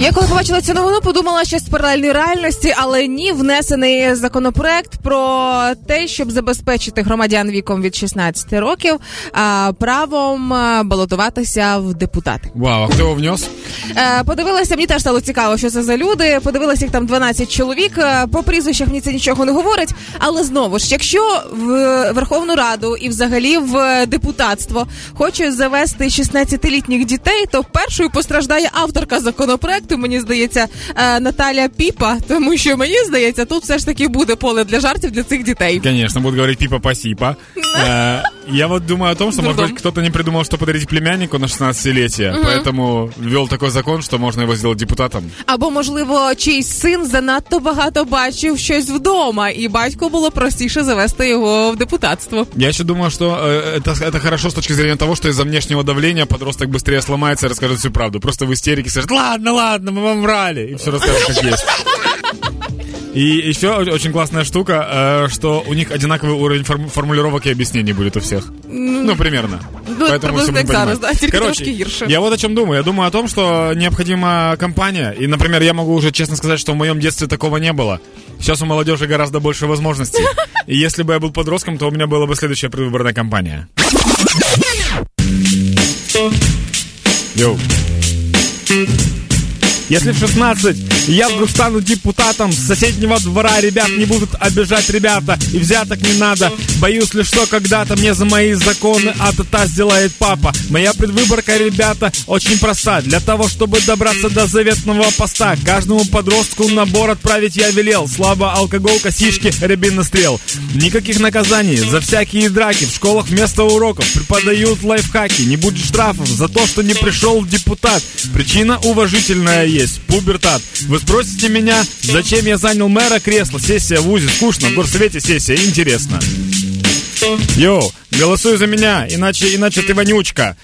Я коли побачила цю новину, подумала, що з паралельної реальності, але ні, внесений законопроект про те, щоб забезпечити громадян віком від 16 років а, правом балотуватися в депутати. Вау, а хто його внес? Е, Подивилася, мені теж стало цікаво, що це за люди. Подивилася, їх там 12 чоловік. Е, По прізвищах мені це нічого не говорить. Але знову ж, якщо в Верховну Раду і взагалі в депутатство хочуть завести 16-літніх дітей, то першою постраждає авторка законопроекту. Мені здається, е, Наталя Піпа, тому що мені здається, тут все ж таки буде поле для жартів для цих дітей. Конечно, будут говорить пипа пасипа. Э, Я вот думаю о том, что, может быть, кто-то не придумал, что подарить племяннику на 16-летие, поэтому ввел такой закон, что можно его сделать депутатом. Або, можливо, чийсь син занадто багато бачив щось вдома, і батьку було простіше завести його в депутатство. Я еще думаю, что э, это, это хорошо с точки зрения того, что из-за внешнего давления подросток быстрее сломается и расскажет всю правду. Просто в истерике скажет, ладно, ладно, мы вам врали, и все расскажет, как есть. И еще очень классная штука, э, что у них одинаковый уровень форм- формулировок и объяснений будет у всех. Ну, примерно. Ну, Поэтому все понимать. да, Короче, я вот о чем думаю. Я думаю о том, что необходима компания. И, например, я могу уже честно сказать, что в моем детстве такого не было. Сейчас у молодежи гораздо больше возможностей. И если бы я был подростком, то у меня была бы следующая предвыборная кампания. Йоу. Если в 16 я вдруг стану депутатом с соседнего двора, ребят не будут обижать ребята, и взяток не надо. Боюсь лишь, что когда-то мне за мои законы а-та-та сделает папа. Моя предвыборка, ребята, очень проста. Для того, чтобы добраться до заветного поста, каждому подростку набор отправить я велел. Слабо алкоголь, косички, рябин стрел. Никаких наказаний за всякие драки. В школах вместо уроков преподают лайфхаки. Не будет штрафов за то, что не пришел депутат. Причина уважительная есть. Пубертат. Вы спросите меня, зачем я занял мэра кресла? Сессия в УЗИ скучно, в горсовете сессия интересно. Йоу, голосуй за меня, иначе, иначе ты вонючка.